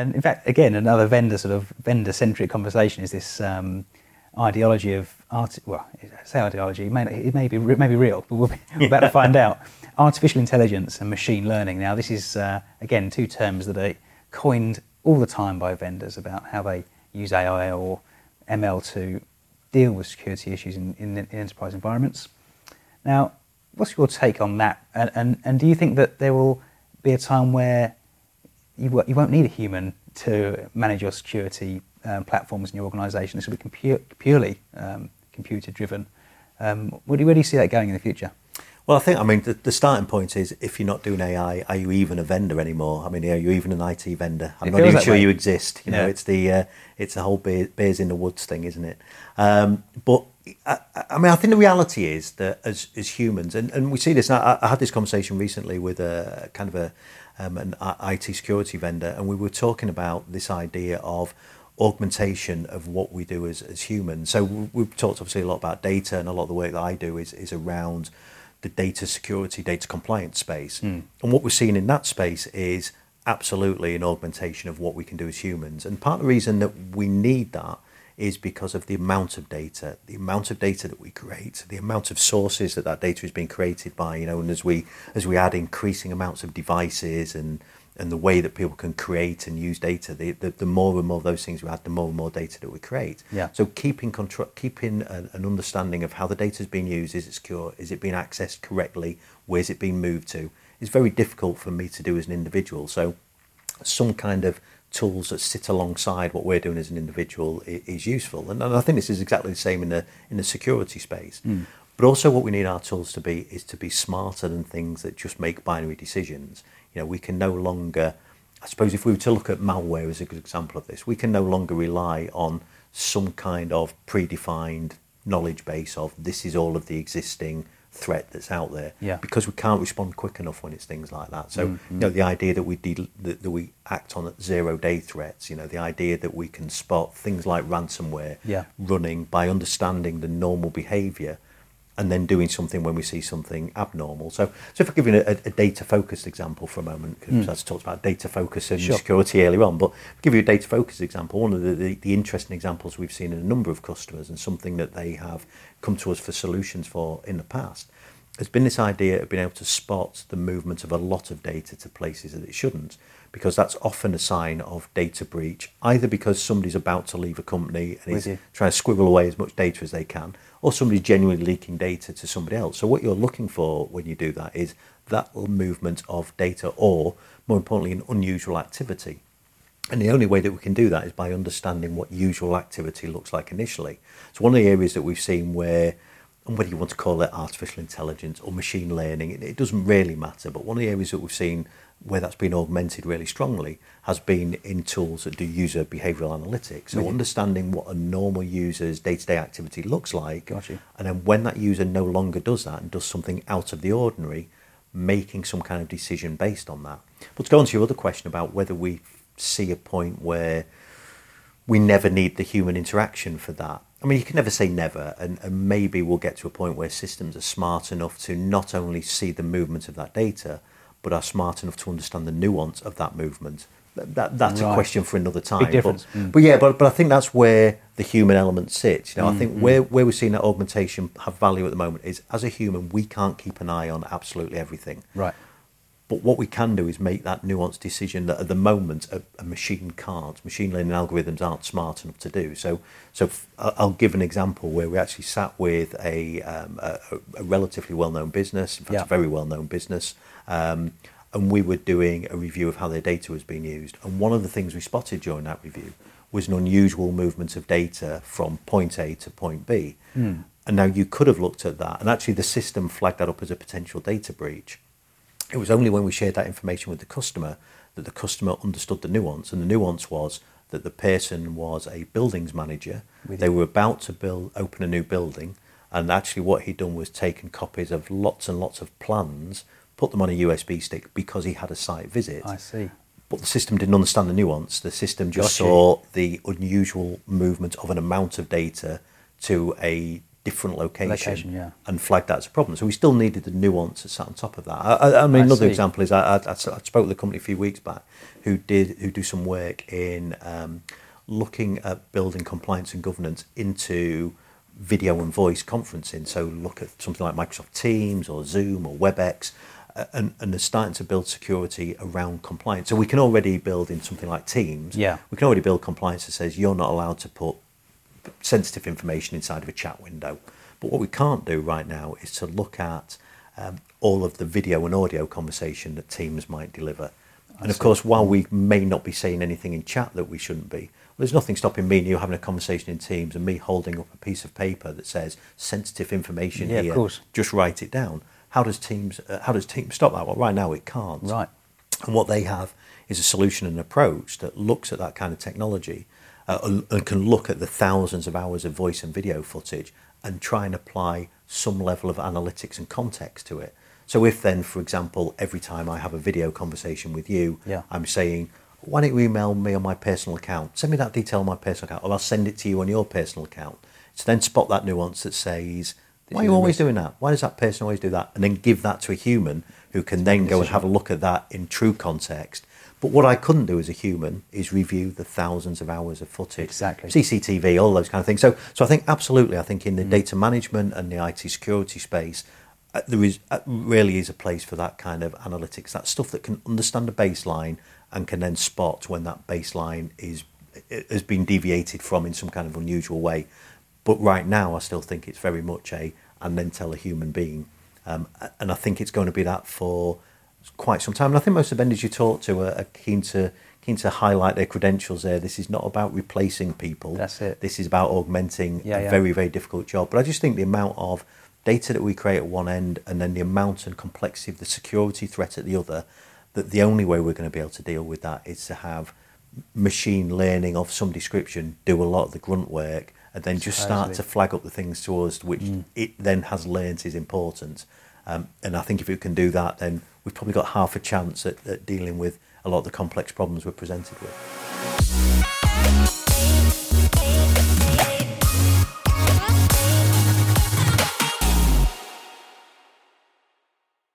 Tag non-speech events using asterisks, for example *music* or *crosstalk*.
And in fact, again, another vendor sort of vendor centric conversation is this um, ideology of art. Well, I say ideology, it may, it may be it may be real, but we'll be, *laughs* we're about to find out. Artificial intelligence and machine learning. Now, this is uh, again two terms that are coined all the time by vendors about how they use AI or ML to deal with security issues in, in, in enterprise environments. Now, what's your take on that? And, and, and do you think that there will be a time where you, you won't need a human to manage your security um, platforms in your organisation? This will be compu- purely um, computer driven. Um, where, do, where do you see that going in the future? Well, I think, I mean, the, the, starting point is if you're not doing AI, are you even a vendor anymore? I mean, are you even an IT vendor? I'm it not even sure way. you exist. You know, it's the uh, it's the whole bear, bears in the woods thing, isn't it? Um, but I, I, mean, I think the reality is that as as humans, and, and we see this. I, I had this conversation recently with a kind of a um, an IT security vendor, and we were talking about this idea of augmentation of what we do as, as humans. So we've talked obviously a lot about data, and a lot of the work that I do is is around the data security, data compliance space. Mm. And what we're seeing in that space is absolutely an augmentation of what we can do as humans. And part of the reason that we need that is because of the amount of data, the amount of data that we create, the amount of sources that that data is being created by, you know, and as we as we add increasing amounts of devices and and the way that people can create and use data, the, the, the more and more of those things we add, the more and more data that we create. Yeah. So keeping control, keeping an, an understanding of how the data is being used, is it secure, is it being accessed correctly, where's it being moved to, is very difficult for me to do as an individual. So some kind of tools that sit alongside what we're doing as an individual is, is useful. And, and, I think this is exactly the same in the in the security space. Mm. But also, what we need our tools to be is to be smarter than things that just make binary decisions. You know, we can no longer, I suppose, if we were to look at malware as a good example of this, we can no longer rely on some kind of predefined knowledge base of this is all of the existing threat that's out there yeah. because we can't respond quick enough when it's things like that. So mm-hmm. you know the idea that we de- that, that, we act on zero day threats, you know the idea that we can spot things like ransomware yeah. running by understanding the normal behaviour and then doing something when we see something abnormal. So, so if I give you a, a data focused example for a moment, because mm. I talked about data focus and sure. security earlier on, but give you a data focused example. One of the, the, the, interesting examples we've seen in a number of customers and something that they have come to us for solutions for in the past has been this idea of being able to spot the movement of a lot of data to places that it shouldn't, because that's often a sign of data breach, either because somebody's about to leave a company and is trying to squirrel away as much data as they can, or somebody's genuinely leaking data to somebody else. So what you're looking for when you do that is that movement of data or, more importantly, an unusual activity. And the only way that we can do that is by understanding what usual activity looks like initially. So one of the areas that we've seen where and whether you want to call it artificial intelligence or machine learning, it, it, doesn't really matter. But one of the areas that we've seen where that's been augmented really strongly has been in tools that do user behavioral analytics. So understanding what a normal user's day-to-day activity looks like, and then when that user no longer does that and does something out of the ordinary, making some kind of decision based on that. But to go on to your other question about whether we see a point where we never need the human interaction for that. I mean, you can never say never, and, and maybe we'll get to a point where systems are smart enough to not only see the movement of that data, but are smart enough to understand the nuance of that movement. That, that's right. a question for another time. Big difference. But, mm. but, yeah, but, but I think that's where the human element sits. You know, mm, I think mm. where, where we're seeing that augmentation have value at the moment is as a human, we can't keep an eye on absolutely everything. Right. But what we can do is make that nuanced decision that at the moment a, a, machine can't. Machine learning algorithms aren't smart enough to do. So, so f- I'll give an example where we actually sat with a, um, a, a relatively well-known business, in fact, yeah. a very well-known business, um, and we were doing a review of how their data was being used. And one of the things we spotted during that review was an unusual movement of data from point A to point B. Mm. And now you could have looked at that, and actually the system flagged that up as a potential data breach. It was only when we shared that information with the customer that the customer understood the nuance. And the nuance was that the person was a buildings manager. With they were about to build, open a new building. And actually, what he'd done was taken copies of lots and lots of plans, put them on a USB stick because he had a site visit. I see. But the system didn't understand the nuance. The system just saw the unusual movement of an amount of data to a different location, Location, yeah. and flagged that as a problem. So we still needed the nuance that sat on top of that. I, I, I mean, I another see. example is I, I, I spoke with a company a few weeks back who did who do some work in um, looking at building compliance and governance into video and voice conferencing. So look at something like Microsoft Teams or Zoom or WebEx. uh, And, and they're starting to build security around compliance. So we can already build in something like Teams. Yeah. We can already build compliance that says you're not allowed to put sensitive information inside of a chat window. But what we can't do right now is to look at um, all of the video and audio conversation that Teams might deliver. And of course, while we may not be saying anything in chat that we shouldn't be, there's nothing stopping me and you having a conversation in Teams and me holding up a piece of paper that says sensitive information Yeah, of here. course. Just write it down. How does Teams? Uh, how does Teams stop that? Well, right now it can't. Right. And what they have is a solution and approach that looks at that kind of technology uh, and- can look at the thousands of hours of voice and video footage and try and apply some level of analytics and context to it. So if then, for example, every time I have a video conversation with you, Yeah. I'm saying, why don't you email me on my personal account? Send me that detail on my personal account, or I'll send it to you on your personal account. So then spot that nuance that says, why are you always doing that? Why does that person always do that? And then give that to a human who can then go and have a look at that in true context. But what I couldn't do as a human is review the thousands of hours of footage, Exactly. CCTV, all those kind of things. So, so I think absolutely, I think in Mm. the data management and the IT security space, uh, there is uh, really is a place for that kind of analytics, that stuff that can understand a baseline and can then spot when that baseline is has been deviated from in some kind of unusual way. But right now, I still think it's very much a and then tell a human being, um, and I think it's going to be that for quite some time. And I think most of the vendors you talk to are, are keen to keen to highlight their credentials there. This is not about replacing people. That's it. This is about augmenting Yeah, a yeah. very very difficult job. But I just think the amount of data that we create at one end, and then the amount and complexity of the security threat at the other, that the only way we're going to be able to deal with that is to have machine learning of some description do a lot of the grunt work and then just start to flag up the things to us which it then has learnt is important. Um, and I think if we can do that, then we've probably got half a chance at, at dealing with a lot of the complex problems we're presented with.